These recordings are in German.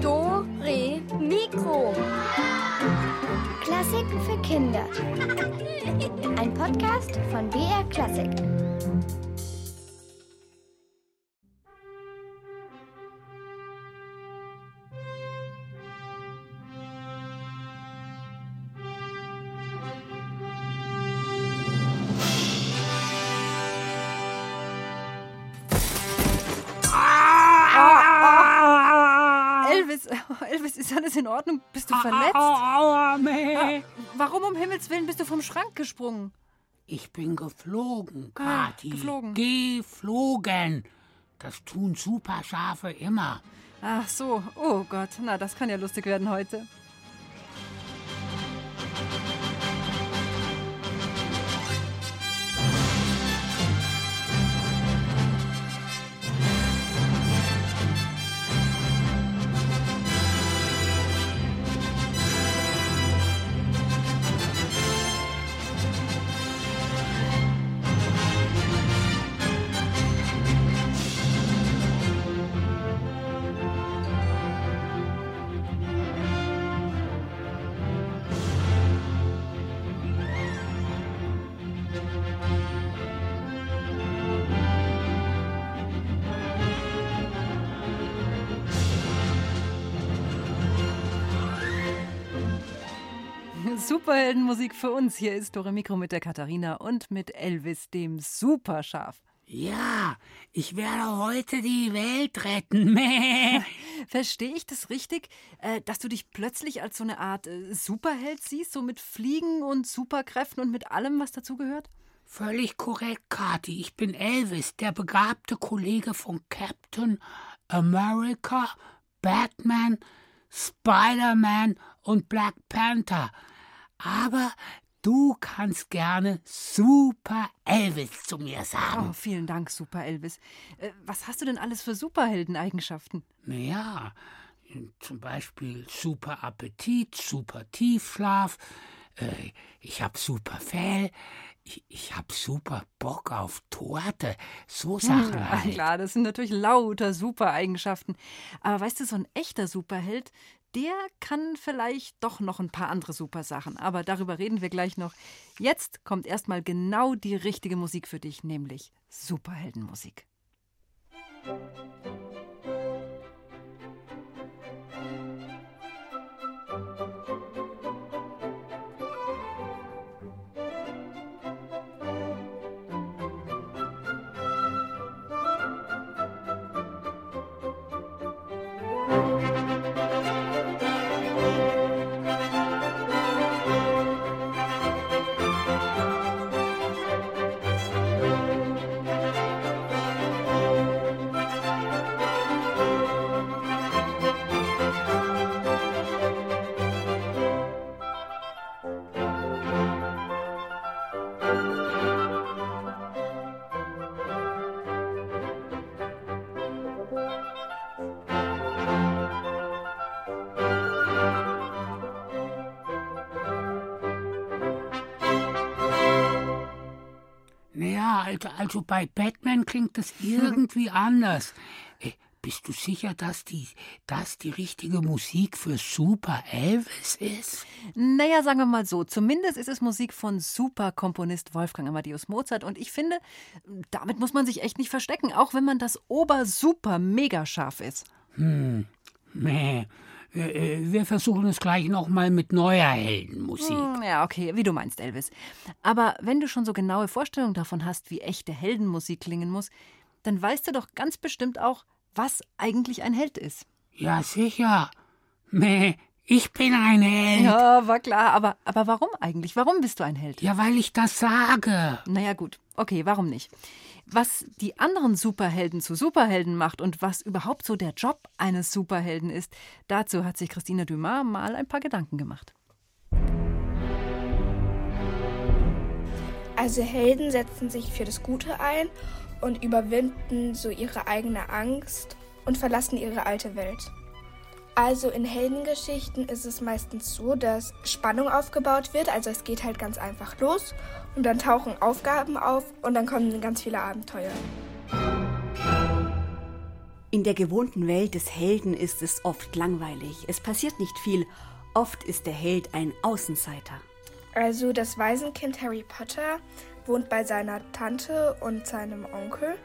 Do, Re, Mikro. Klassiken für Kinder. Ein Podcast von BR Klassik. Verletzt? Aua, meh. Warum um Himmels Willen bist du vom Schrank gesprungen? Ich bin geflogen, Ah, Kathi. geflogen. Geflogen. Das tun Superschafe immer. Ach so, oh Gott, na, das kann ja lustig werden heute. Superheldenmusik für uns. Hier ist Dore Mikro mit der Katharina und mit Elvis, dem Superschaf. Ja, ich werde heute die Welt retten. Meh. Verstehe ich das richtig, äh, dass du dich plötzlich als so eine Art äh, Superheld siehst, so mit Fliegen und Superkräften und mit allem, was dazugehört? Völlig korrekt, Kathi. Ich bin Elvis, der begabte Kollege von Captain America, Batman, Spider-Man und Black Panther. Aber du kannst gerne Super Elvis zu mir Oh, sagen. vielen Dank, Super Elvis. Äh, was hast du denn alles für Superheldeneigenschaften? Naja, zum Beispiel super Appetit, super Tiefschlaf, äh, ich hab super Fell, ich, ich hab super Bock auf Torte, so Sachen Ah, halt. klar, das sind natürlich lauter Supereigenschaften. Aber weißt du, so ein echter Superheld, der kann vielleicht doch noch ein paar andere Supersachen. Aber darüber reden wir gleich noch. Jetzt kommt erstmal genau die richtige Musik für dich, nämlich Superheldenmusik. Naja, also, bei Batman klingt das irgendwie anders. Äh, Bist du sicher, dass die, das die richtige Musik für Super Elvis ist? Naja, sagen wir mal so, zumindest ist es Musik von Superkomponist Wolfgang Amadeus Mozart und ich finde, damit muss man sich echt nicht verstecken, auch wenn man das Ober-Super mega scharf ist. Meh. Äh, äh, Wir versuchen es gleich nochmal mit neuer Heldenmusik. Hm, Ja, okay, wie du meinst, Elvis. Aber wenn du schon so genaue Vorstellungen davon hast, wie echte Heldenmusik klingen muss, dann weißt du doch ganz bestimmt auch, was eigentlich ein Held ist. Ja, sicher. Meh, ich bin ein Held. Ja, war klar, aber, aber warum eigentlich? Warum bist du ein Held? Ja, weil ich das sage. Naja, gut. Okay, warum nicht? Was die anderen Superhelden zu Superhelden macht und was überhaupt so der Job eines Superhelden ist, dazu hat sich Christina Dumas mal ein paar Gedanken gemacht. Also Helden setzen sich für das Gute ein und überwinden so ihre eigene Angst und verlassen ihre alte Welt. Also in Heldengeschichten ist es meistens so, dass Spannung aufgebaut wird, also es geht halt ganz einfach los und dann tauchen Aufgaben auf und dann kommen ganz viele Abenteuer. In der gewohnten Welt des Helden ist es oft langweilig. Es passiert nicht viel. Oft ist der Held ein Außenseiter. Also das Waisenkind Harry Potter wohnt bei seiner Tante und seinem Onkel.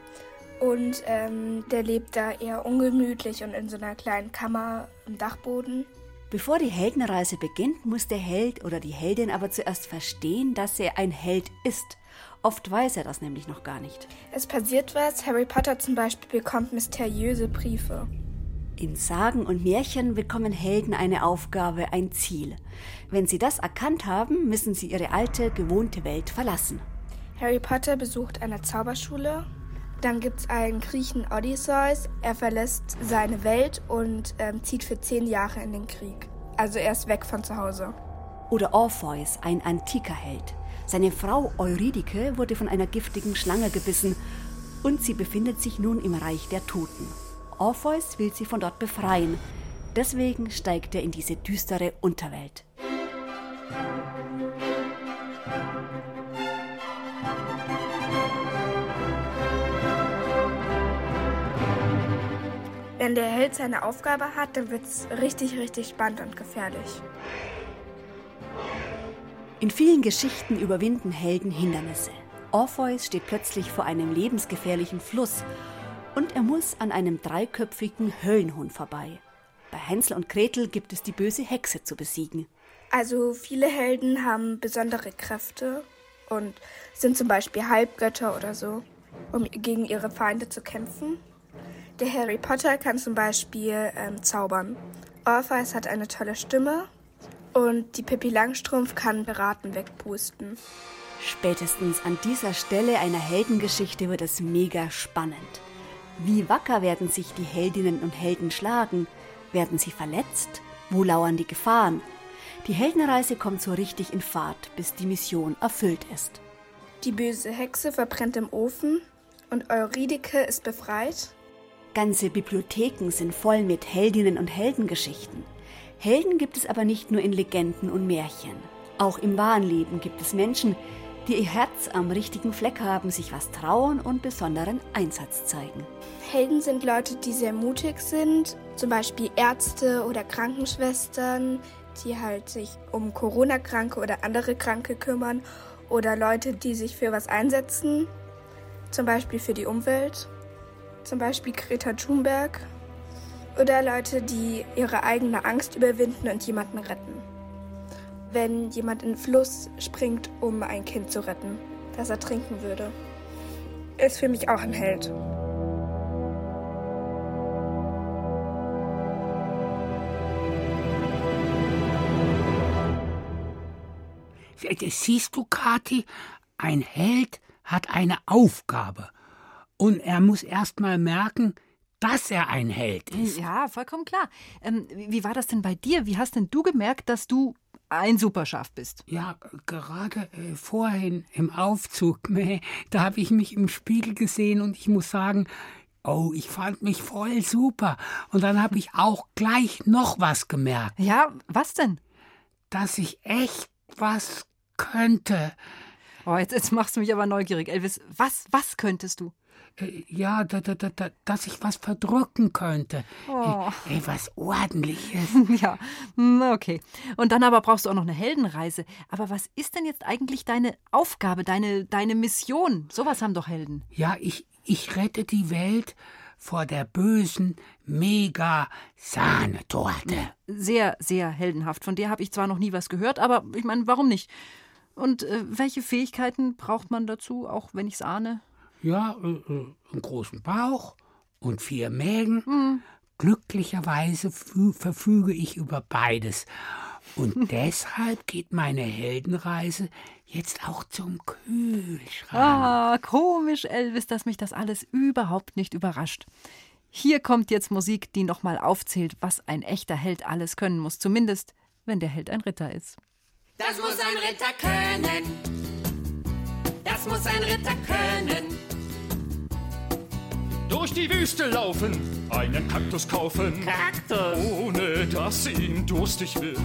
Und ähm, der lebt da eher ungemütlich und in so einer kleinen Kammer im Dachboden. Bevor die Heldenreise beginnt, muss der Held oder die Heldin aber zuerst verstehen, dass er ein Held ist. Oft weiß er das nämlich noch gar nicht. Es passiert was. Harry Potter zum Beispiel bekommt mysteriöse Briefe. In Sagen und Märchen bekommen Helden eine Aufgabe, ein Ziel. Wenn sie das erkannt haben, müssen sie ihre alte, gewohnte Welt verlassen. Harry Potter besucht eine Zauberschule. Dann gibt es einen Griechen Odysseus. Er verlässt seine Welt und ähm, zieht für zehn Jahre in den Krieg. Also er ist weg von zu Hause. Oder Orpheus, ein antiker Held. Seine Frau Eurydike wurde von einer giftigen Schlange gebissen und sie befindet sich nun im Reich der Toten. Orpheus will sie von dort befreien. Deswegen steigt er in diese düstere Unterwelt. Wenn der Held seine Aufgabe hat, dann wird es richtig, richtig spannend und gefährlich. In vielen Geschichten überwinden Helden Hindernisse. Orpheus steht plötzlich vor einem lebensgefährlichen Fluss und er muss an einem dreiköpfigen Höllenhund vorbei. Bei Hänsel und Gretel gibt es die böse Hexe zu besiegen. Also viele Helden haben besondere Kräfte und sind zum Beispiel Halbgötter oder so, um gegen ihre Feinde zu kämpfen. Der Harry Potter kann zum Beispiel ähm, zaubern. Orpheus hat eine tolle Stimme und die Pippi Langstrumpf kann Piraten wegpusten. Spätestens an dieser Stelle einer Heldengeschichte wird es mega spannend. Wie wacker werden sich die Heldinnen und Helden schlagen? Werden sie verletzt? Wo lauern die Gefahren? Die Heldenreise kommt so richtig in Fahrt, bis die Mission erfüllt ist. Die böse Hexe verbrennt im Ofen und Eurydike ist befreit. Ganze Bibliotheken sind voll mit Heldinnen und Heldengeschichten. Helden gibt es aber nicht nur in Legenden und Märchen. Auch im wahren Leben gibt es Menschen, die ihr Herz am richtigen Fleck haben, sich was trauen und besonderen Einsatz zeigen. Helden sind Leute, die sehr mutig sind, zum Beispiel Ärzte oder Krankenschwestern, die halt sich um Corona-Kranke oder andere Kranke kümmern oder Leute, die sich für was einsetzen, zum Beispiel für die Umwelt zum Beispiel Greta Thunberg, oder Leute, die ihre eigene Angst überwinden und jemanden retten. Wenn jemand in den Fluss springt, um ein Kind zu retten, das ertrinken würde, ist für mich auch ein Held. Siehst du, Kathi, ein Held hat eine Aufgabe. Und er muss erst mal merken, dass er ein Held ist. Ja, vollkommen klar. Ähm, wie war das denn bei dir? Wie hast denn du gemerkt, dass du ein Superschaf bist? Ja, gerade äh, vorhin im Aufzug, meh, da habe ich mich im Spiegel gesehen und ich muss sagen, oh, ich fand mich voll super. Und dann habe ich auch gleich noch was gemerkt. Ja, was denn? Dass ich echt was könnte. Oh, jetzt, jetzt machst du mich aber neugierig, Elvis. Was, was könntest du? Ja, da, da, da, dass ich was verdrücken könnte. Oh. Ey, was ordentliches. ja, hm, okay. Und dann aber brauchst du auch noch eine Heldenreise. Aber was ist denn jetzt eigentlich deine Aufgabe, deine, deine Mission? Sowas haben doch Helden. Ja, ich, ich rette die Welt vor der bösen Mega-Sahnetorte. Sehr, sehr heldenhaft. Von der habe ich zwar noch nie was gehört, aber ich meine, warum nicht? Und äh, welche Fähigkeiten braucht man dazu, auch wenn ich es ahne? Ja, äh, äh, einen großen Bauch und vier Mägen. Mhm. Glücklicherweise verfüge ich über beides. Und deshalb geht meine Heldenreise jetzt auch zum Kühlschrank. Ah, komisch, Elvis, dass mich das alles überhaupt nicht überrascht. Hier kommt jetzt Musik, die nochmal aufzählt, was ein echter Held alles können muss. Zumindest, wenn der Held ein Ritter ist. Das muss ein Ritter können. Das muss ein Ritter können durch die Wüste laufen, einen Kaktus kaufen. Kaktus! Ohne dass ihm durstig wird,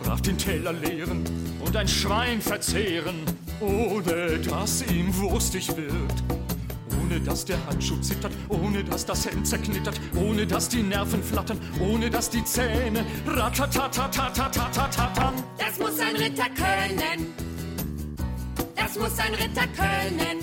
brav den Teller leeren und ein Schwein verzehren. Ohne dass ihm wurstig wird, ohne dass der Handschuh zittert, ohne dass das Hemd zerknittert, ohne dass die Nerven flattern, ohne dass die Zähne ratatatatatatatata. Das muss ein Ritter können. Das muss ein Ritter können.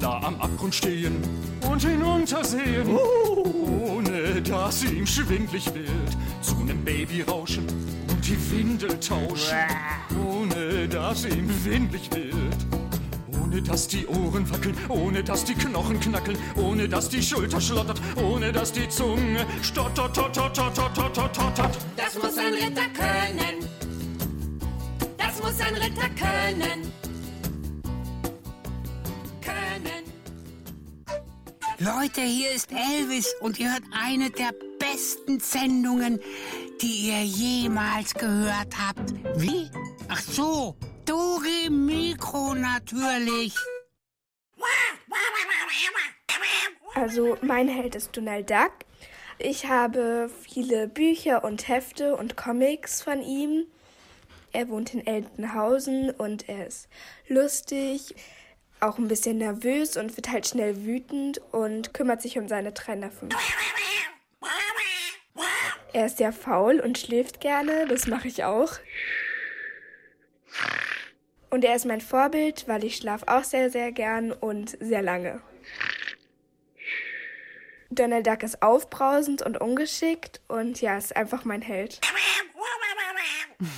Nah am Abgrund stehen und hinuntersehen, ohne dass ihm schwindlig wird. Zu nem Baby rauschen und die Windel tauschen, ohne dass ihm windlig wird. Ohne dass die Ohren wackeln, ohne dass die Knochen knackeln, ohne dass die Schulter schlottert, ohne dass die Zunge stottert, tottert, tottert, tottert, tottert. Das muss ein Ritter können. Das muss ein Ritter können. Können. Leute, hier ist Elvis und ihr hört eine der besten Sendungen, die ihr jemals gehört habt. Wie? Ach so, Dore Mikro natürlich. Also mein Held ist Donald Duck. Ich habe viele Bücher und Hefte und Comics von ihm. Er wohnt in Eltenhausen und er ist lustig, auch ein bisschen nervös und wird halt schnell wütend und kümmert sich um seine drei Neffen. Er ist sehr faul und schläft gerne, das mache ich auch. Und er ist mein Vorbild, weil ich schlafe auch sehr, sehr gern und sehr lange. Donald Duck ist aufbrausend und ungeschickt und ja, ist einfach mein Held.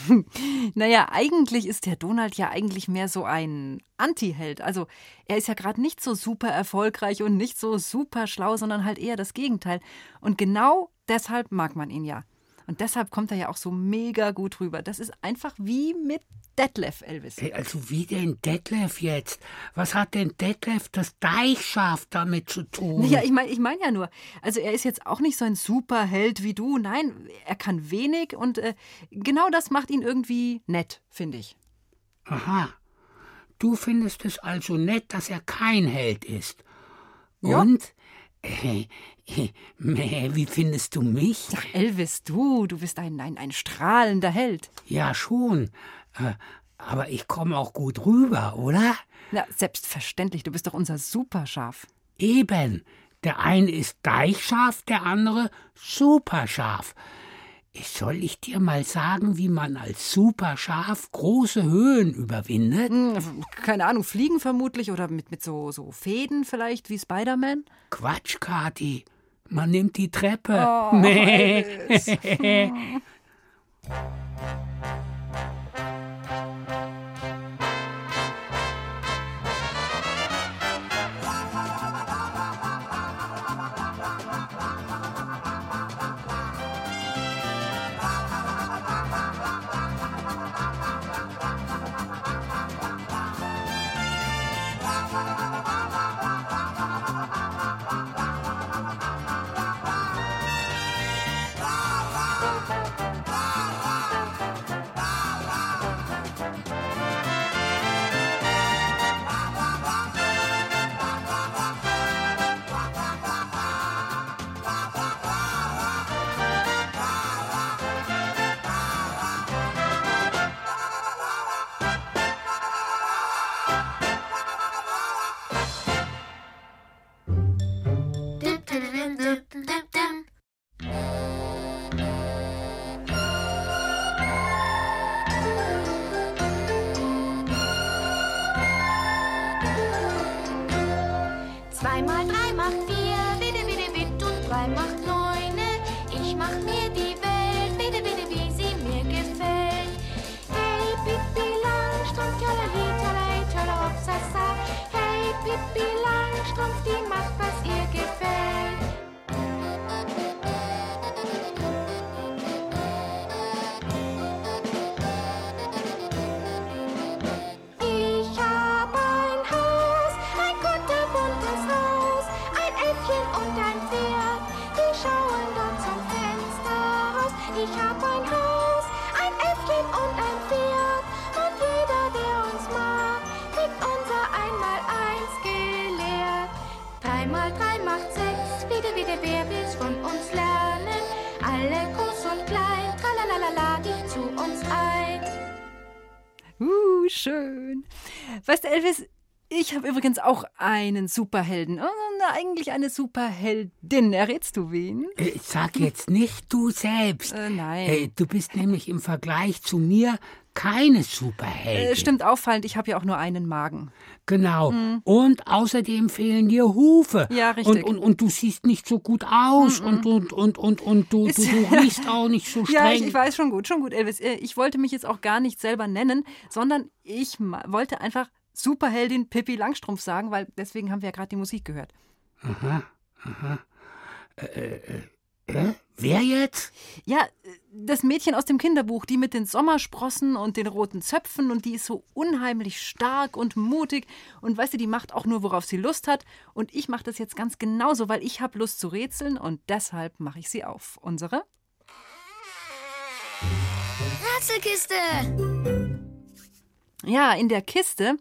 Naja, eigentlich ist der Donald ja eigentlich mehr so ein Anti-Held. Also er ist ja gerade nicht so super erfolgreich und nicht so super schlau, sondern halt eher das Gegenteil. Und genau deshalb mag man ihn ja. Und deshalb kommt er ja auch so mega gut rüber. Das ist einfach wie mit Detlef, Elvis. Hey, also wie denn Detlef jetzt? Was hat denn Detlef das Deichschaf damit zu tun? Ja, ich meine ich mein ja nur, also er ist jetzt auch nicht so ein Superheld wie du. Nein, er kann wenig und äh, genau das macht ihn irgendwie nett, finde ich. Aha. Du findest es also nett, dass er kein Held ist. Ja. Und? Äh, äh, Mäh, wie findest du mich? Ach, Elvis, du, du bist ein, ein, ein strahlender Held. Ja, schon. Aber ich komme auch gut rüber, oder? Na, selbstverständlich, du bist doch unser Superschaf. Eben. Der eine ist deichscharf, der andere superscharf. Soll ich dir mal sagen, wie man als Superschaf große Höhen überwindet? Hm, keine Ahnung, fliegen vermutlich oder mit, mit so, so Fäden vielleicht wie Spider-Man? Quatsch, Kathi. Man nimmt die Treppe. Oh, nee. schön. Weißt du, Elvis, Ich habe übrigens auch einen Superhelden. Oh, na, eigentlich eine Superheldin. Errätst du wen? Äh, sag jetzt nicht du selbst. Äh, nein. Äh, du bist nämlich im Vergleich zu mir keine Superheldin. Äh, stimmt auffallend, ich habe ja auch nur einen Magen. Genau. Und außerdem fehlen dir Hufe. Ja, richtig. Und, und, und du siehst nicht so gut aus und, und, und, und, und du, du, du riechst auch nicht so streng. Ja, ich, ich weiß schon gut, schon gut, Elvis. Äh, Ich wollte mich jetzt auch gar nicht selber nennen, sondern ich wollte einfach Superheldin Pippi Langstrumpf sagen, weil deswegen haben wir ja gerade die Musik gehört. Hä? Wer jetzt? Ja, äh, das Mädchen aus dem Kinderbuch, die mit den Sommersprossen und den roten Zöpfen und die ist so unheimlich stark und mutig und weißt du, die macht auch nur, worauf sie Lust hat und ich mache das jetzt ganz genauso, weil ich habe Lust zu rätseln und deshalb mache ich sie auf. Unsere? Rätselkiste. Ja, in der Kiste.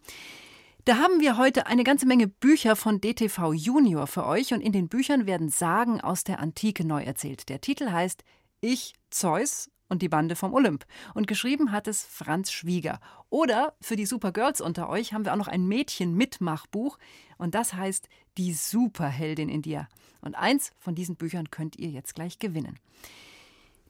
Da haben wir heute eine ganze Menge Bücher von DTV Junior für euch und in den Büchern werden Sagen aus der Antike neu erzählt. Der Titel heißt Ich, Zeus und die Bande vom Olymp und geschrieben hat es Franz Schwieger. Oder für die Supergirls unter euch haben wir auch noch ein Mädchen-Mitmachbuch und das heißt Die Superheldin in dir. Und eins von diesen Büchern könnt ihr jetzt gleich gewinnen.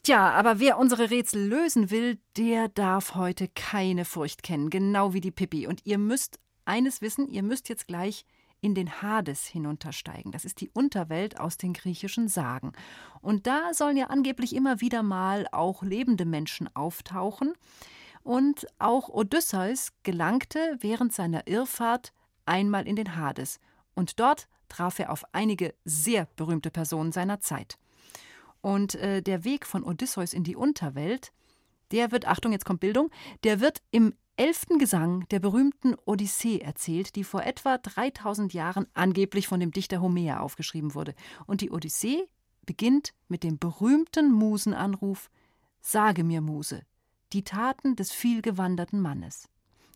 Tja, aber wer unsere Rätsel lösen will, der darf heute keine Furcht kennen, genau wie die Pippi. Und ihr müsst eines wissen, ihr müsst jetzt gleich in den Hades hinuntersteigen. Das ist die Unterwelt aus den griechischen Sagen. Und da sollen ja angeblich immer wieder mal auch lebende Menschen auftauchen. Und auch Odysseus gelangte während seiner Irrfahrt einmal in den Hades. Und dort traf er auf einige sehr berühmte Personen seiner Zeit. Und äh, der Weg von Odysseus in die Unterwelt, der wird, Achtung, jetzt kommt Bildung, der wird im elften Gesang der berühmten Odyssee erzählt, die vor etwa 3000 Jahren angeblich von dem Dichter Homer aufgeschrieben wurde. Und die Odyssee beginnt mit dem berühmten Musenanruf: Sage mir, Muse, die Taten des vielgewanderten Mannes.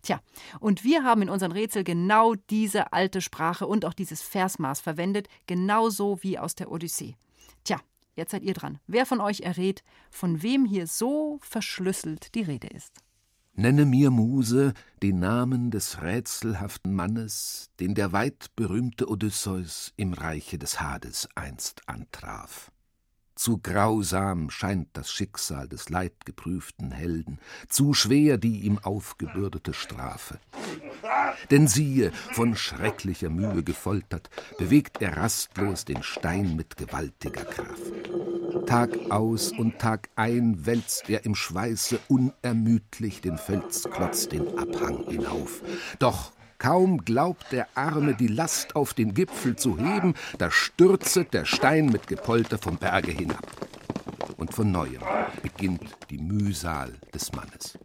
Tja, und wir haben in unserem Rätsel genau diese alte Sprache und auch dieses Versmaß verwendet, genauso wie aus der Odyssee. Tja, jetzt seid ihr dran. Wer von euch errät, von wem hier so verschlüsselt die Rede ist? Nenne mir, Muse, den Namen des rätselhaften Mannes, den der weit berühmte Odysseus im Reiche des Hades einst antraf. Zu grausam scheint das Schicksal des leidgeprüften Helden, zu schwer die ihm aufgebürdete Strafe. Denn siehe, von schrecklicher Mühe gefoltert, bewegt er rastlos den Stein mit gewaltiger Kraft. Tag aus und Tag ein wälzt er im Schweiße unermüdlich den Felsklotz den Abhang hinauf. Doch kaum glaubt der Arme die Last auf den Gipfel zu heben, da stürzet der Stein mit Gepolter vom Berge hinab. Und von neuem beginnt die Mühsal des Mannes.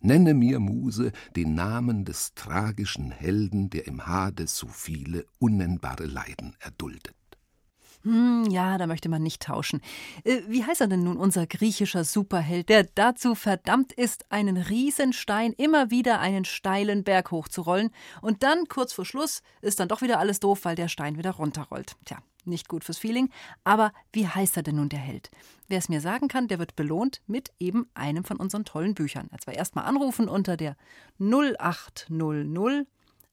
Nenne mir, Muse, den Namen des tragischen Helden, der im Hades so viele unnennbare Leiden erduldet. Hm, ja, da möchte man nicht tauschen. Äh, wie heißt er denn nun, unser griechischer Superheld, der dazu verdammt ist, einen Riesenstein immer wieder einen steilen Berg hochzurollen und dann, kurz vor Schluss, ist dann doch wieder alles doof, weil der Stein wieder runterrollt. Tja, nicht gut fürs Feeling. Aber wie heißt er denn nun, der Held? Wer es mir sagen kann, der wird belohnt mit eben einem von unseren tollen Büchern. Also erstmal anrufen unter der 0800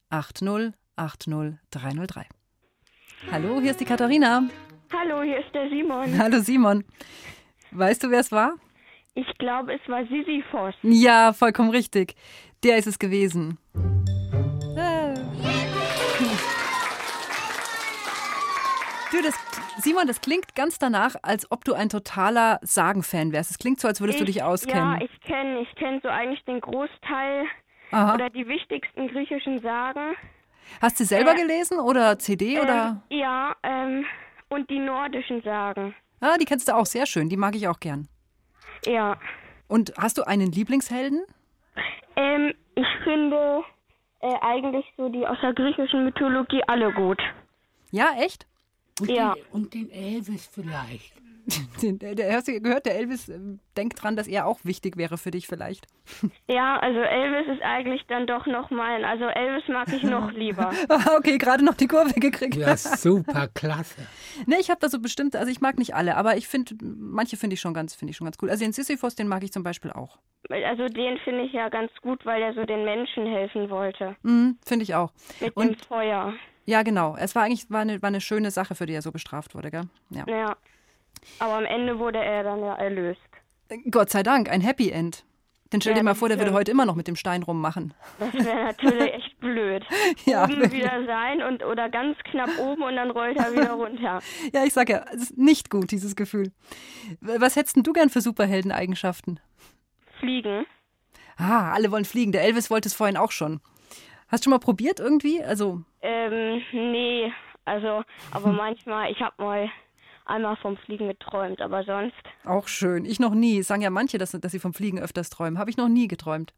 80 80 303. Hallo, hier ist die Katharina. Hallo, hier ist der Simon. Hallo Simon. Weißt du, wer es war? Ich glaube, es war Sisyphos. Ja, vollkommen richtig. Der ist es gewesen. Ah. Du, das, Simon, das klingt ganz danach, als ob du ein totaler Sagen-Fan wärst. Es klingt so, als würdest du Ich- dich auskennen. Ja, ich kenne ich kenn so eigentlich den Großteil Aha. oder die wichtigsten griechischen Sagen. Hast du selber äh, gelesen oder CD oder? Ähm, ja, ähm, und die nordischen Sagen. Ah, die kennst du auch sehr schön. Die mag ich auch gern. Ja. Und hast du einen Lieblingshelden? Ähm, ich finde äh, eigentlich so die aus der griechischen Mythologie alle gut. Ja, echt? Und, Ja. den, und den Elvis vielleicht. Der, der, hast du gehört, der Elvis äh, denkt dran, dass er auch wichtig wäre für dich vielleicht. Ja, also Elvis ist eigentlich dann doch noch mein. Also Elvis mag ich noch lieber. okay, gerade noch die Kurve gekriegt. Ja, super, klasse. Ne, ich habe da so bestimmte, also ich mag nicht alle, aber ich finde, manche finde ich schon ganz, finde ich schon ganz cool. Also den Sisyphus, den mag ich zum Beispiel auch. Also den finde ich ja ganz gut, weil er so den Menschen helfen wollte. Mhm, finde ich auch. Mit dem Und Feuer. ja, genau. Es war eigentlich war eine, war eine schöne Sache, für die er so bestraft wurde, gell? Ja. Ja. Aber am Ende wurde er dann ja erlöst. Gott sei Dank, ein Happy End. Denn stell Ja, dir mal vor, der würde heute immer noch mit dem Stein rummachen. Das wäre natürlich echt blöd. Ja, oben wirklich. wieder sein und oder ganz knapp oben und dann rollt er wieder runter. Ja, ich sag ja, es ist nicht gut, dieses Gefühl. Was hättest denn du gern für Superheldeneigenschaften? Fliegen. Ah, alle wollen fliegen. Der Elvis wollte es vorhin auch schon. Hast du schon mal probiert irgendwie? Also, Ähm, nee, also, aber manchmal, ich habe mal einmal vom Fliegen geträumt, aber sonst. auch schön. Ich noch nie. Sagen ja manche, dass, dass sie vom Fliegen öfters träumen. Habe ich noch nie geträumt.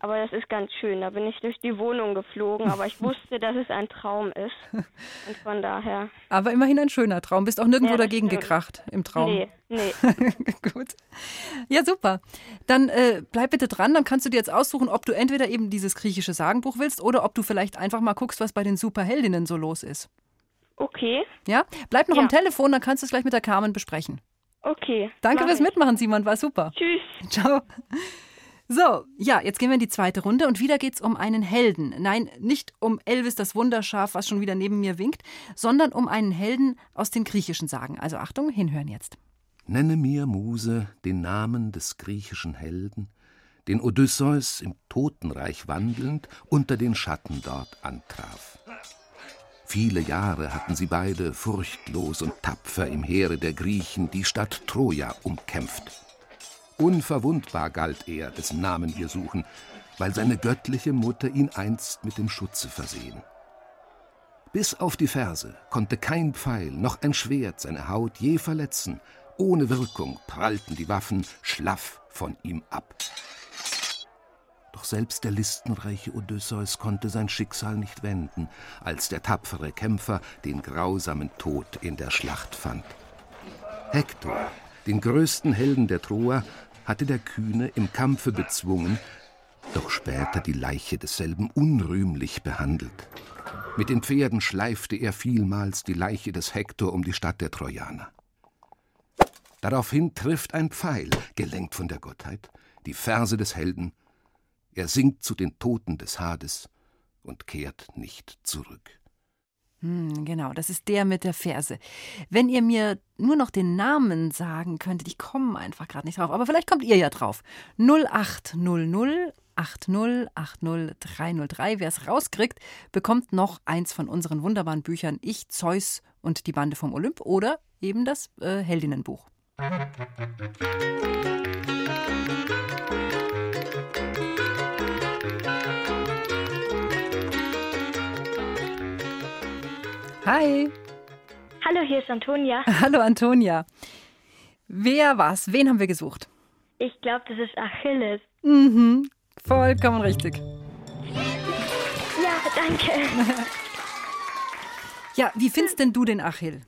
Aber das ist ganz schön. Da bin ich durch die Wohnung geflogen, aber ich wusste, dass es ein Traum ist. Und von daher. Aber immerhin ein schöner Traum. Bist auch nirgendwo Ja, dagegen stimmt. gekracht im Traum. Nee, nee. Gut. Ja, super. Dann äh, bleib bitte dran. Dann kannst du dir jetzt aussuchen, ob du entweder eben dieses griechische Sagenbuch willst oder ob du vielleicht einfach mal guckst, was bei den Superheldinnen so los ist. Okay, Ja? Bleib noch Ja. am Telefon, dann kannst du es gleich mit der Carmen besprechen. okay. Danke fürs ich. Mitmachen, Simon. War super. Tschüss. Ciao. So, ja, jetzt gehen wir in die zweite Runde und wieder geht's um einen Helden. Nein, nicht um Elvis das Wunderschaf, was schon wieder neben mir winkt, sondern um einen Helden aus den griechischen Sagen. Also Achtung, hinhören jetzt. Nenne mir, Muse, den Namen des griechischen Helden, den Odysseus im Totenreich wandelnd unter den Schatten dort antraf. Viele Jahre hatten sie beide furchtlos und tapfer im Heere der Griechen die Stadt Troja umkämpft. Unverwundbar galt er, dessen Namen wir suchen, weil seine göttliche Mutter ihn einst mit dem Schutze versehen. Bis auf die Ferse konnte kein Pfeil noch ein Schwert seine Haut je verletzen, ohne Wirkung prallten die Waffen schlaff von ihm ab. Doch selbst der listenreiche Odysseus konnte sein Schicksal nicht wenden, als der tapfere Kämpfer den grausamen Tod in der Schlacht fand. Hektor, den größten Helden der Troer, hatte der Kühne im Kampfe bezwungen, doch später die Leiche desselben unrühmlich behandelt. Mit den Pferden schleifte er vielmals die Leiche des Hektor um die Stadt der Trojaner. Daraufhin trifft ein Pfeil, gelenkt von der Gottheit, die Verse des Helden. Er sinkt zu den Toten des Hades und kehrt nicht zurück. Hm, genau, das ist der mit der Verse. Wenn ihr mir nur noch den Namen sagen könntet, ich komme einfach gerade nicht drauf, aber vielleicht kommt ihr ja drauf. 0800 8080303. Wer es rauskriegt, bekommt noch eins von unseren wunderbaren Büchern Ich, Zeus und die Bande vom Olymp oder eben das äh, Heldinnenbuch. Hi. Hallo, hier ist Antonia. Hallo Antonia. Wer war's? Wen haben wir gesucht? Ich glaube, das ist Achilles. Mhm, vollkommen richtig. Ja, danke. Ja, wie findest denn du den Achill?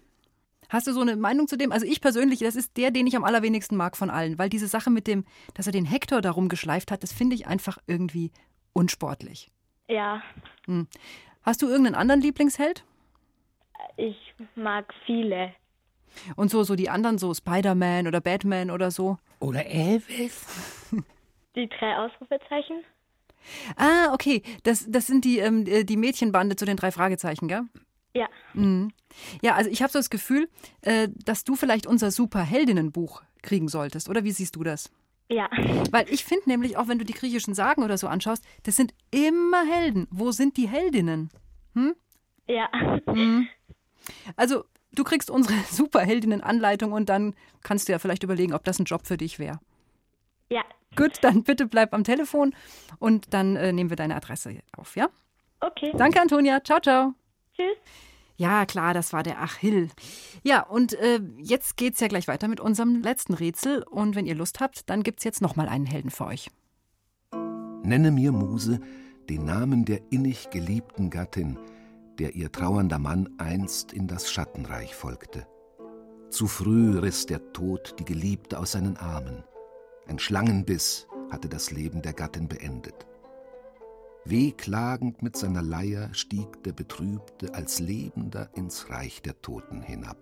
Hast du so eine Meinung zu dem? Also ich persönlich, das ist der, den ich am allerwenigsten mag von allen, weil diese Sache mit dem, dass er den Hektor darum geschleift hat, das finde ich einfach irgendwie unsportlich. Ja, Hm. Hast du irgendeinen anderen Lieblingsheld? Ich mag viele. Und so, so die anderen, so Spider-Man oder Batman oder so? Oder Elvis? Die drei Ausrufezeichen? Ah, okay. Das, das sind die, ähm, die Mädchenbande zu den drei Fragezeichen, gell? Ja. Mhm. Ja, also ich habe so das Gefühl, äh, dass du vielleicht unser Superheldinnenbuch kriegen solltest, oder wie siehst du das? Ja. Weil ich finde nämlich, auch wenn du die griechischen Sagen oder so anschaust, das sind immer Helden. Wo sind die Heldinnen? Hm? Ja. Mhm. Also, du kriegst unsere Superheldinnen-Anleitung und dann kannst du ja vielleicht überlegen, ob das ein Job für dich wäre. Ja. Gut, dann bitte bleib am Telefon und dann äh, nehmen wir deine Adresse auf, ja? Okay. Danke, Antonia. Ciao, ciao. Tschüss. Ja, klar, das war der Achill. Ja, und äh, jetzt geht's ja gleich weiter mit unserem letzten Rätsel. Und wenn ihr Lust habt, dann gibt's jetzt nochmal einen Helden für euch. Nenne mir, Muse, den Namen der innig geliebten Gattin, der ihr trauernder Mann einst in das Schattenreich folgte. Zu früh riss der Tod die Geliebte aus seinen Armen. Ein Schlangenbiss hatte das Leben der Gattin beendet. Wehklagend mit seiner Leier stieg der Betrübte als Lebender ins Reich der Toten hinab.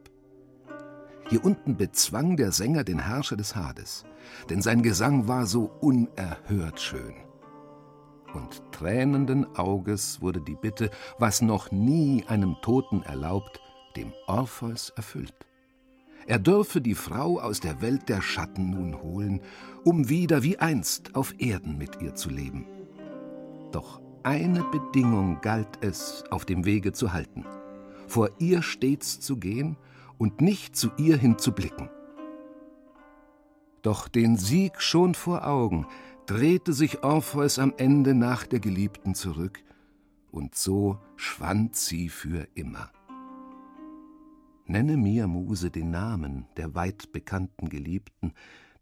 Hier unten bezwang der Sänger den Herrscher des Hades, denn sein Gesang war so unerhört schön. Und tränenden Auges wurde die Bitte, was noch nie einem Toten erlaubt, dem Orpheus erfüllt. Er dürfe die Frau aus der Welt der Schatten nun holen, um wieder wie einst auf Erden mit ihr zu leben. Doch eine Bedingung galt es, auf dem Wege zu halten, vor ihr stets zu gehen und nicht zu ihr hinzublicken. Doch den Sieg schon vor Augen drehte sich Orpheus am Ende nach der Geliebten zurück, und so schwand sie für immer. Nenne mir, Muse, den Namen der weit bekannten Geliebten,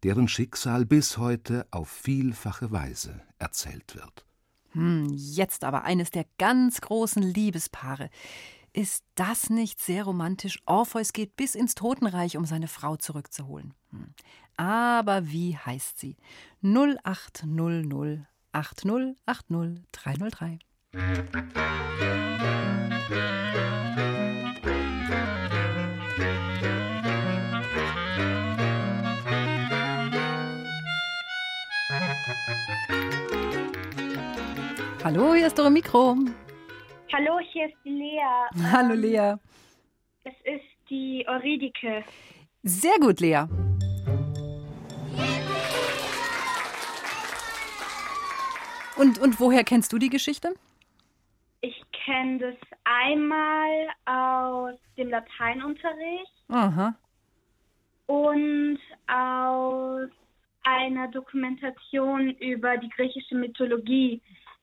deren Schicksal bis heute auf vielfache Weise erzählt wird. Hm, jetzt aber eines der ganz großen Liebespaare. Ist das nicht sehr romantisch? Orpheus geht bis ins Totenreich, um seine Frau zurückzuholen. Hm. Aber wie heißt sie? 0800 8080 303. Hallo, hier ist eure Mikro. Hallo, hier ist die Lea. Hallo Lea. Es ist die Euridike. Sehr gut, Lea. Und, und woher kennst du die Geschichte? Ich kenne das einmal aus dem Lateinunterricht Aha. und aus einer Dokumentation über die griechische Mythologie,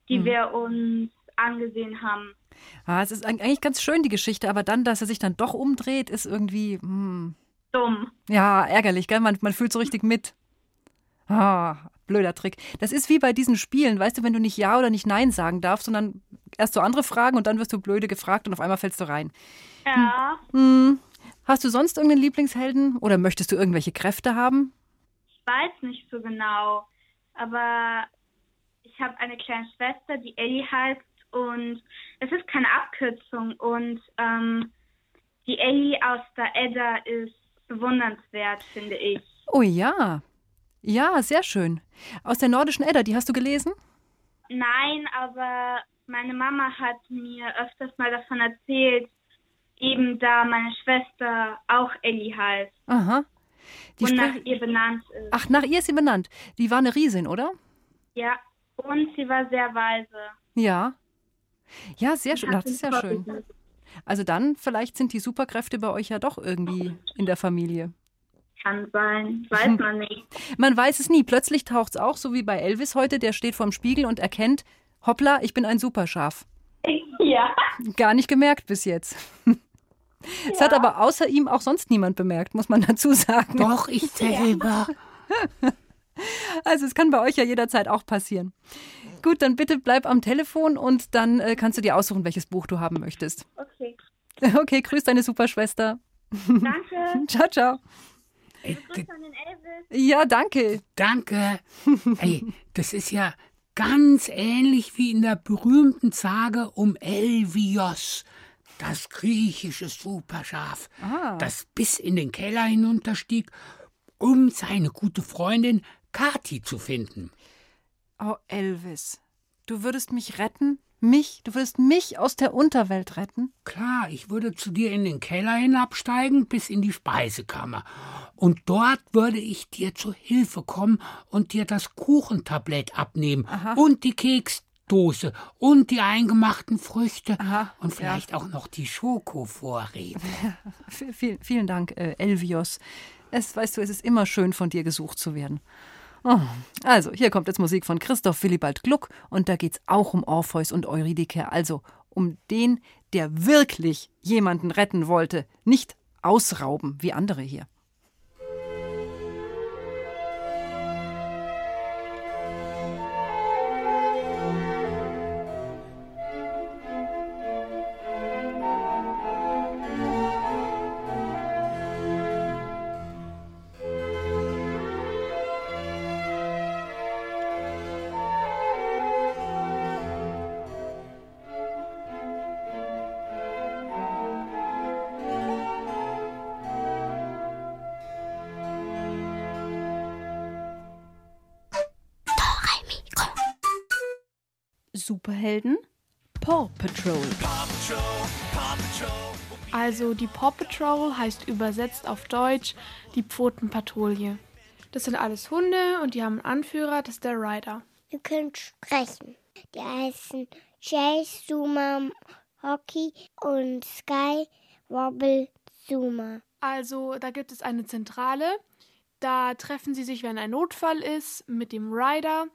die Mhm. wir uns angesehen haben. Ah, es ist eig- eigentlich ganz schön, die Geschichte, aber dann, dass er sich dann doch umdreht, ist irgendwie. Hm, Dumm. ja, ärgerlich, gell? Man, man fühlt so richtig mit. Ah, blöder Trick. Das ist wie bei diesen Spielen, weißt du, wenn du nicht Ja oder nicht Nein sagen darfst, sondern erst so andere Fragen und dann wirst du blöde gefragt und auf einmal fällst du rein. Ja, Hm. Hast du sonst irgendeinen Lieblingshelden oder möchtest du irgendwelche Kräfte haben? ich weiß nicht so genau, aber ich habe eine kleine Schwester, die Ellie heißt und es ist keine Abkürzung und ähm, die Ellie aus der Edda ist bewundernswert, finde ich. Oh ja. Ja, sehr schön. Aus der nordischen Edda, die hast du gelesen? Nein, aber meine Mama hat mir öfters mal davon erzählt, eben da meine Schwester auch Ellie heißt Aha. Die und nach ihr benannt ist. Ach, nach ihr ist sie benannt. Die war eine Riesin, oder? Ja, und sie war sehr weise. Ja. Ja, sehr schön. Das ist ja schön. Also dann, vielleicht sind die Superkräfte bei euch ja doch irgendwie in der Familie. Kann sein, weiß man nicht. Man weiß es nie. Plötzlich taucht es auch, so wie bei Elvis heute, der steht vorm Spiegel und erkennt, hoppla, ich bin ein Superschaf. ja. Gar nicht gemerkt bis jetzt. Es hat aber außer ihm auch sonst niemand bemerkt, muss man dazu sagen. Doch, ich selber. Also es kann bei euch ja jederzeit auch passieren. Gut, dann bitte bleib am Telefon und dann äh, kannst du dir aussuchen, welches Buch du haben möchtest. Okay. Okay, grüß deine Superschwester. Danke. Ciao, ciao. Ey, Grüße an den Elvis. Ja, danke. danke. Ey, das ist ja ganz ähnlich wie in der berühmten Sage um Elvios, das griechische Superschaf, Ah. das bis in den Keller hinunterstieg, um seine gute Freundin Kati zu finden. Oh, Elvis, du würdest mich retten? Mich? Du würdest mich aus der Unterwelt retten? Klar, ich würde zu dir in den Keller hinabsteigen bis in die Speisekammer. Und dort würde ich dir zu Hilfe kommen und dir das Kuchentablett abnehmen und die Keksdose und die eingemachten Früchte Aha, und vielleicht auch noch die Schokovorräte. Vielen Dank, äh, Elvios. Es, weißt du, es ist immer schön, von dir gesucht zu werden. Oh, also, hier kommt jetzt Musik von Christoph Willibald Gluck und da geht's auch um Orpheus und Eurydike, also um den, der wirklich jemanden retten wollte, nicht ausrauben wie andere hier. Superhelden? Paw Patrol. Also die Paw Patrol heißt übersetzt auf Deutsch die Pfotenpatrouille. Das sind alles Hunde und die haben einen Anführer, das ist der Rider. Ihr könnt sprechen. Die heißen Chase, Zuma, Hockey und Sky, Wobble, Zuma. Also da gibt es eine Zentrale. Da treffen sie sich, wenn ein Notfall ist, mit dem Rider.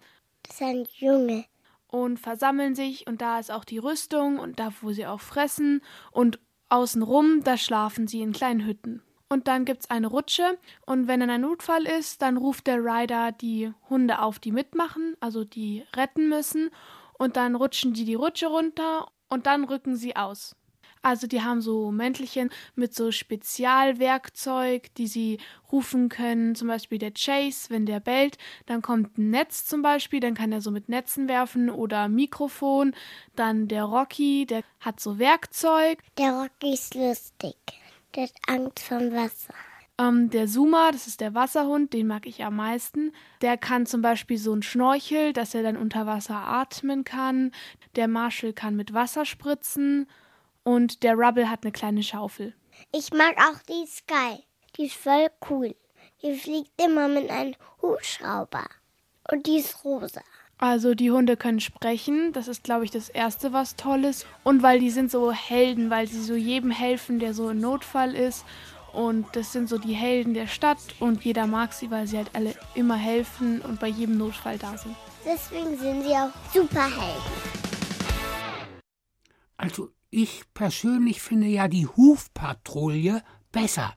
Das ist ein Junge. Und versammeln sich und da ist auch die Rüstung und da, wo sie auch fressen. Und außenrum, da schlafen sie in kleinen Hütten. Und dann gibt es eine Rutsche und wenn dann ein Notfall ist, dann ruft der Rider die Hunde auf, die mitmachen, also die retten müssen. Und dann rutschen die die Rutsche runter und dann rücken sie aus. Also die haben so Mäntelchen mit so Spezialwerkzeug, die sie rufen können. Zum Beispiel der Chase, wenn der bellt, dann kommt ein Netz zum Beispiel, dann kann er so mit Netzen werfen oder Mikrofon. Dann der Rocky, der hat so Werkzeug. Der Rocky ist lustig. Der hat Angst vom Wasser. Ähm, der Zuma, das ist der Wasserhund, den mag ich am meisten. Der kann zum Beispiel so ein Schnorchel, dass er dann unter Wasser atmen kann. Der Marshall kann mit Wasser spritzen. Und der Rubble hat eine kleine Schaufel. Ich mag auch die Sky. Die ist voll cool. Die fliegt immer mit einem Hubschrauber. Und die ist rosa. Also die Hunde können sprechen, das ist, glaube ich, das Erste, was toll ist. Und weil die sind so Helden, weil sie so jedem helfen, der so im Notfall ist. Und das sind so die Helden der Stadt und jeder mag sie, weil sie halt alle immer helfen und bei jedem Notfall da sind. Deswegen sind sie auch Superhelden. Also ich persönlich finde ja die Hufpatrouille besser.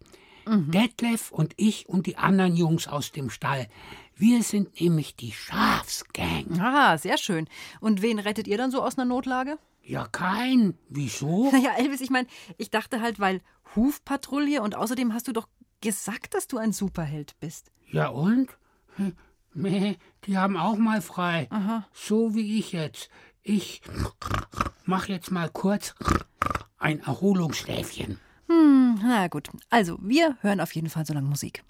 Mhm. Detlef und ich und die anderen Jungs aus dem Stall. Wir sind nämlich die Schafsgang. Ah, sehr schön. Und wen rettet ihr dann so aus einer Notlage? Ja, kein. Wieso? Naja, Elvis, ich meine, ich dachte halt, weil Hufpatrouille und außerdem hast du doch gesagt, dass du ein Superheld bist. Ja und? Hm, die haben auch mal frei. Aha. So wie ich jetzt. Ich mach jetzt mal kurz ein Erholungsschläfchen. Hm, na gut. Also, wir hören auf jeden Fall so lange Musik.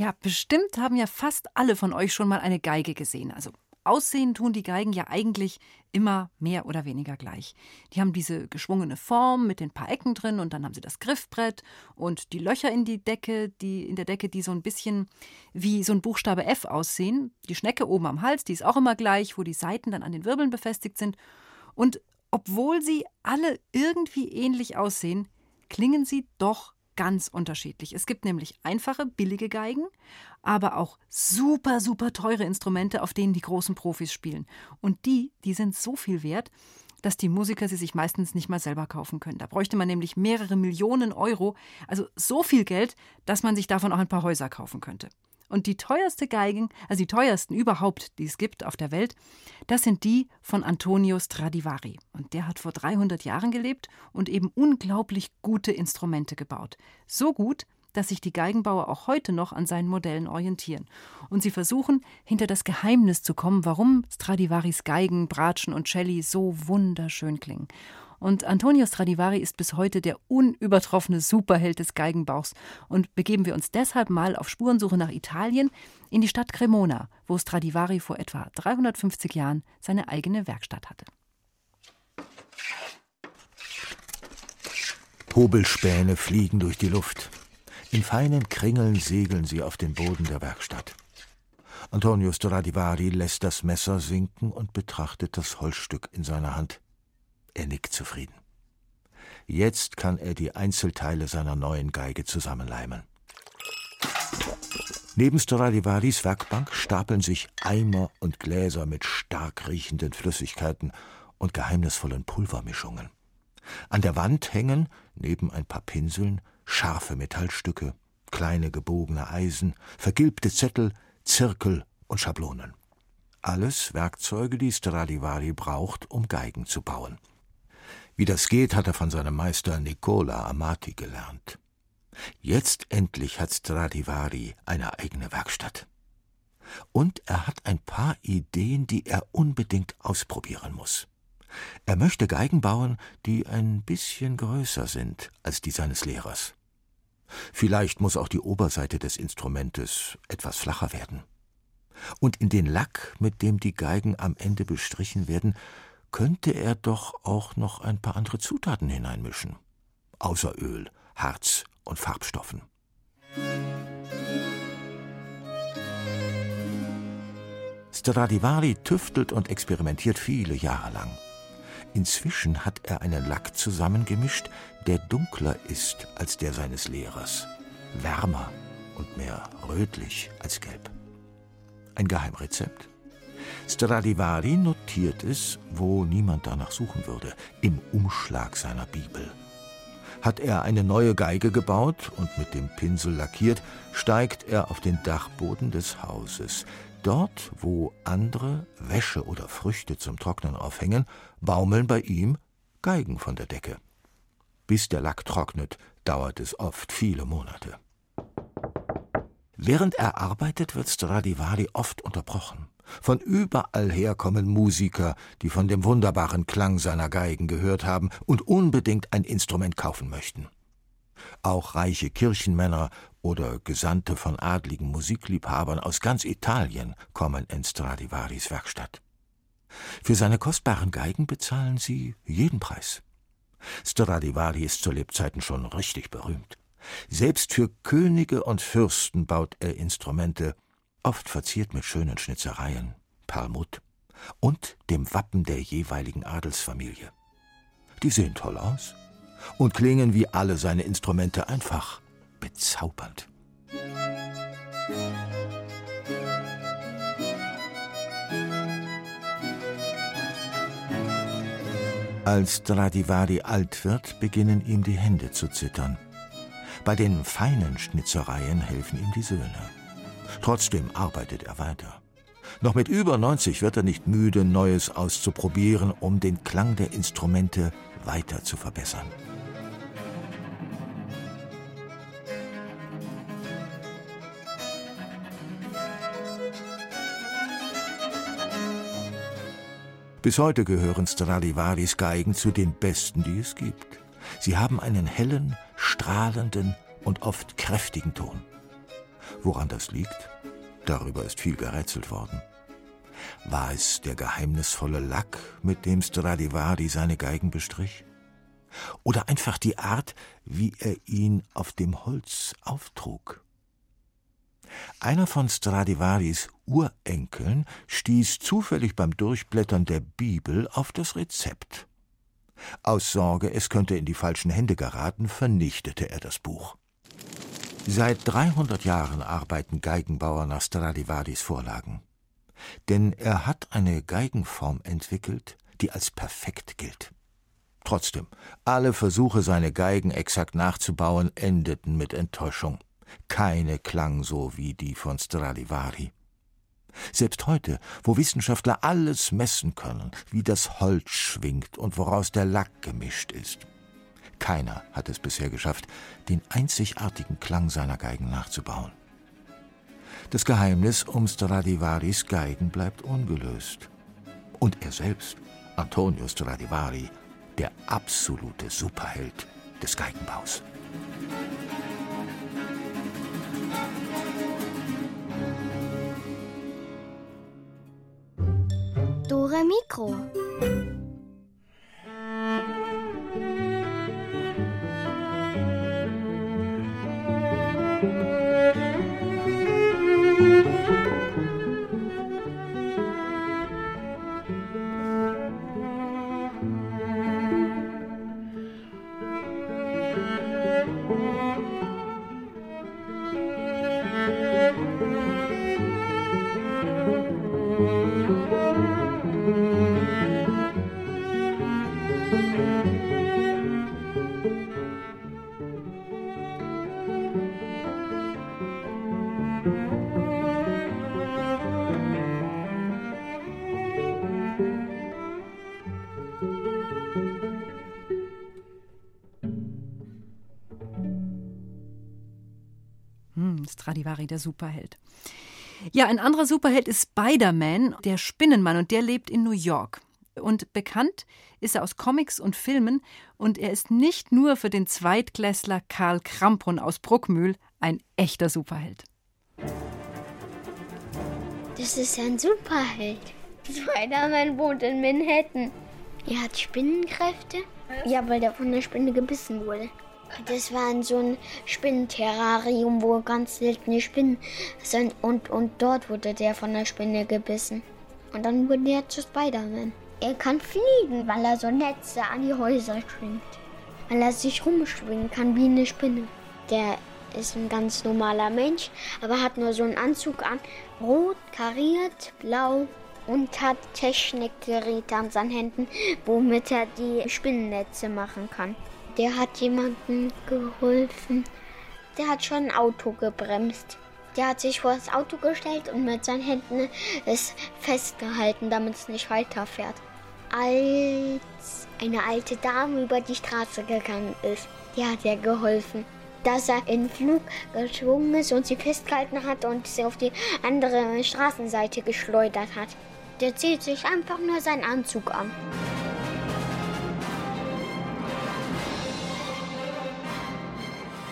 Ja, bestimmt haben ja fast alle von euch schon mal eine Geige gesehen. Also aussehen tun die Geigen ja eigentlich immer mehr oder weniger gleich. Die haben diese geschwungene Form mit den paar Ecken drin und dann haben sie das Griffbrett und die Löcher in die Decke, die in der Decke, die so ein bisschen wie so ein Buchstabe F aussehen. Die Schnecke oben am Hals, die ist auch immer gleich, wo die Seiten dann an den Wirbeln befestigt sind. Und obwohl sie alle irgendwie ähnlich aussehen, klingen sie doch ganz unterschiedlich. Es gibt nämlich einfache, billige Geigen, aber auch super, super teure Instrumente, auf denen die großen Profis spielen. Und die, die sind so viel wert, dass die Musiker sie sich meistens nicht mal selber kaufen können. Da bräuchte man nämlich mehrere Millionen Euro, also so viel Geld, dass man sich davon auch ein paar Häuser kaufen könnte. Und die teuerste Geigen, also die teuersten überhaupt, die es gibt auf der Welt, das sind die von Antonio Stradivari. Und der hat vor 300 Jahren gelebt und eben unglaublich gute Instrumente gebaut. So gut, dass sich die Geigenbauer auch heute noch an seinen Modellen orientieren. Und sie versuchen, hinter das Geheimnis zu kommen, warum Stradivaris Geigen, Bratschen und Celli so wunderschön klingen. Und Antonio Stradivari ist bis heute der unübertroffene Superheld des Geigenbauchs. Und begeben wir uns deshalb mal auf Spurensuche nach Italien, in die Stadt Cremona, wo Stradivari vor etwa 350 Jahren seine eigene Werkstatt hatte. Hobelspäne fliegen durch die Luft. In feinen Kringeln segeln sie auf den Boden der Werkstatt. Antonio Stradivari lässt das Messer sinken und betrachtet das Holzstück in seiner Hand. Er nickt zufrieden. Jetzt kann er die Einzelteile seiner neuen Geige zusammenleimen. Neben Stradivaris Werkbank stapeln sich Eimer und Gläser mit stark riechenden Flüssigkeiten und geheimnisvollen Pulvermischungen. An der Wand hängen, neben ein paar Pinseln, scharfe Metallstücke, kleine gebogene Eisen, vergilbte Zettel, Zirkel und Schablonen. Alles Werkzeuge, die Stradivari braucht, um Geigen zu bauen. Wie das geht, hat er von seinem Meister Nicola Amati gelernt. Jetzt endlich hat Stradivari eine eigene Werkstatt. Und er hat ein paar Ideen, die er unbedingt ausprobieren muss. Er möchte Geigen bauen, die ein bisschen größer sind als die seines Lehrers. Vielleicht muss auch die Oberseite des Instrumentes etwas flacher werden. Und in den Lack, mit dem die Geigen am Ende bestrichen werden, könnte er doch auch noch ein paar andere Zutaten hineinmischen. Außer Öl, Harz und Farbstoffen. Stradivari tüftelt und experimentiert viele Jahre lang. Inzwischen hat er einen Lack zusammengemischt, der dunkler ist als der seines Lehrers, wärmer und mehr rötlich als gelb. Ein Geheimrezept? Stradivari notiert es, wo niemand danach suchen würde, im Umschlag seiner Bibel. Hat er eine neue Geige gebaut und mit dem Pinsel lackiert, steigt er auf den Dachboden des Hauses. Dort, wo andere Wäsche oder Früchte zum Trocknen aufhängen, baumeln bei ihm Geigen von der Decke. Bis der Lack trocknet, dauert es oft viele Monate. Während er arbeitet, wird Stradivari oft unterbrochen. Von überall her kommen Musiker, die von dem wunderbaren Klang seiner Geigen gehört haben und unbedingt ein Instrument kaufen möchten. Auch reiche Kirchenmänner oder Gesandte von adligen Musikliebhabern aus ganz Italien kommen in Stradivaris Werkstatt. Für seine kostbaren Geigen bezahlen sie jeden Preis. Stradivari ist zu Lebzeiten schon richtig berühmt. Selbst für Könige und Fürsten baut er Instrumente, oft verziert mit schönen Schnitzereien, Perlmutt und dem Wappen der jeweiligen Adelsfamilie. Die sehen toll aus und klingen wie alle seine Instrumente einfach bezaubernd. Als Stradivari alt wird, beginnen ihm die Hände zu zittern. Bei den feinen Schnitzereien helfen ihm die Söhne. Trotzdem arbeitet er weiter. Noch mit über 90 wird er nicht müde, Neues auszuprobieren, um den Klang der Instrumente weiter zu verbessern. Bis heute gehören Stradivaris Geigen zu den besten, die es gibt. Sie haben einen hellen, strahlenden und oft kräftigen Ton. Woran das liegt? Darüber ist viel gerätselt worden. War es der geheimnisvolle Lack, mit dem Stradivari seine Geigen bestrich? Oder einfach die Art, wie er ihn auf dem Holz auftrug? Einer von Stradivaris Urenkeln stieß zufällig beim Durchblättern der Bibel auf das Rezept. Aus Sorge, es könnte in die falschen Hände geraten, vernichtete er das Buch. Seit 300 Jahren arbeiten Geigenbauer nach Stradivaris Vorlagen. Denn er hat eine Geigenform entwickelt, die als perfekt gilt. Trotzdem, alle Versuche, seine Geigen exakt nachzubauen, endeten mit Enttäuschung. Keine klang so wie die von Stradivari. Selbst heute, wo Wissenschaftler alles messen können, wie das Holz schwingt und woraus der Lack gemischt ist. Keiner hat es bisher geschafft, den einzigartigen Klang seiner Geigen nachzubauen. Das Geheimnis um Stradivaris Geigen bleibt ungelöst. Und er selbst, Antonio Stradivari, der absolute Superheld des Geigenbaus. Dore Stradivari, der Superheld. Ja, ein anderer Superheld ist Spider-Man, der Spinnenmann, und der lebt in New York. Und bekannt ist er aus Comics und Filmen, und er ist nicht nur für den Zweitklässler Karl Krampun aus Bruckmühl ein echter Superheld. Das ist ein Superheld. Spider-Man wohnt in Manhattan. Er hat Spinnenkräfte? Ja, weil der von der Spinne gebissen wurde. Das war in so ein Spinnenterrarium, wo ganz seltene Spinnen sind. Und, und dort wurde der von der Spinne gebissen. Und dann wurde er zu Spider-Man. Er kann fliegen, weil er so Netze an die Häuser schwingt. Weil er sich rumschwingen kann wie eine Spinne. Der ist ein ganz normaler Mensch, aber hat nur so einen Anzug an. Rot, kariert, blau und hat Technikgeräte an seinen Händen, womit er die Spinnennetze machen kann. Der hat jemandem geholfen. Der hat schon ein Auto gebremst. Der hat sich vor das Auto gestellt und mit seinen Händen es festgehalten, damit es nicht weiterfährt. Als eine alte Dame über die Straße gegangen ist, die hat er geholfen. Dass er in Flug geschwungen ist und sie festgehalten hat und sie auf die andere Straßenseite geschleudert hat. Der zieht sich einfach nur seinen Anzug an.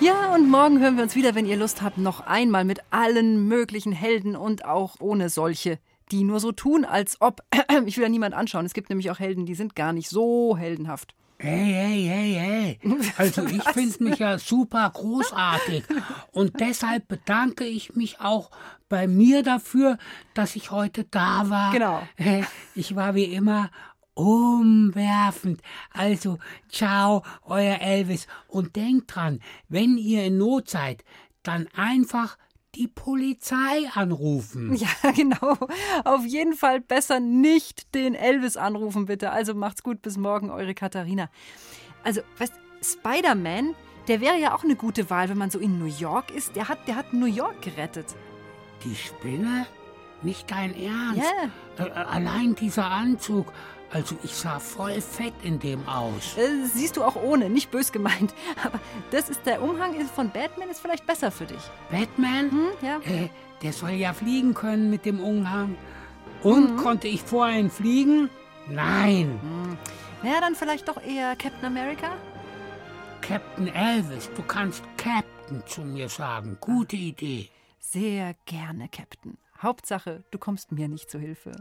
Ja, und morgen hören wir uns wieder, wenn ihr Lust habt, noch einmal mit allen möglichen Helden und auch ohne solche, die nur so tun, als ob. Ich will ja niemand anschauen. Es gibt nämlich auch Helden, die sind gar nicht so heldenhaft. Hey, hey, hey, hey. Also ich finde mich ja super großartig. Und deshalb bedanke ich mich auch bei mir dafür, dass ich heute da war. Genau. Ich war wie immer umwerfend. Also, ciao, euer Elvis. Und denkt dran, wenn ihr in Not seid, dann einfach die Polizei anrufen. Ja, genau. Auf jeden Fall besser nicht den Elvis anrufen, bitte. Also macht's gut, bis morgen, eure Katharina. Also, weißt Spider-Man, der wäre ja auch eine gute Wahl, wenn man so in New York ist. Der hat, der hat New York gerettet. Die Spinne? Nicht dein Ernst? Ja. Äh, allein dieser Anzug. Also ich sah voll fett in dem aus. Äh, siehst du auch ohne, nicht bös gemeint. Aber das ist der Umhang von Batman ist vielleicht besser für dich. Batman? Hm, ja. Äh, der soll ja fliegen können mit dem Umhang. Und mhm. konnte ich vor einen fliegen? Nein. Hm. Ja, dann vielleicht doch eher Captain America? Captain Elvis, du kannst Captain zu mir sagen. Gute Idee. Sehr gerne, Captain. Hauptsache, du kommst mir nicht zu Hilfe.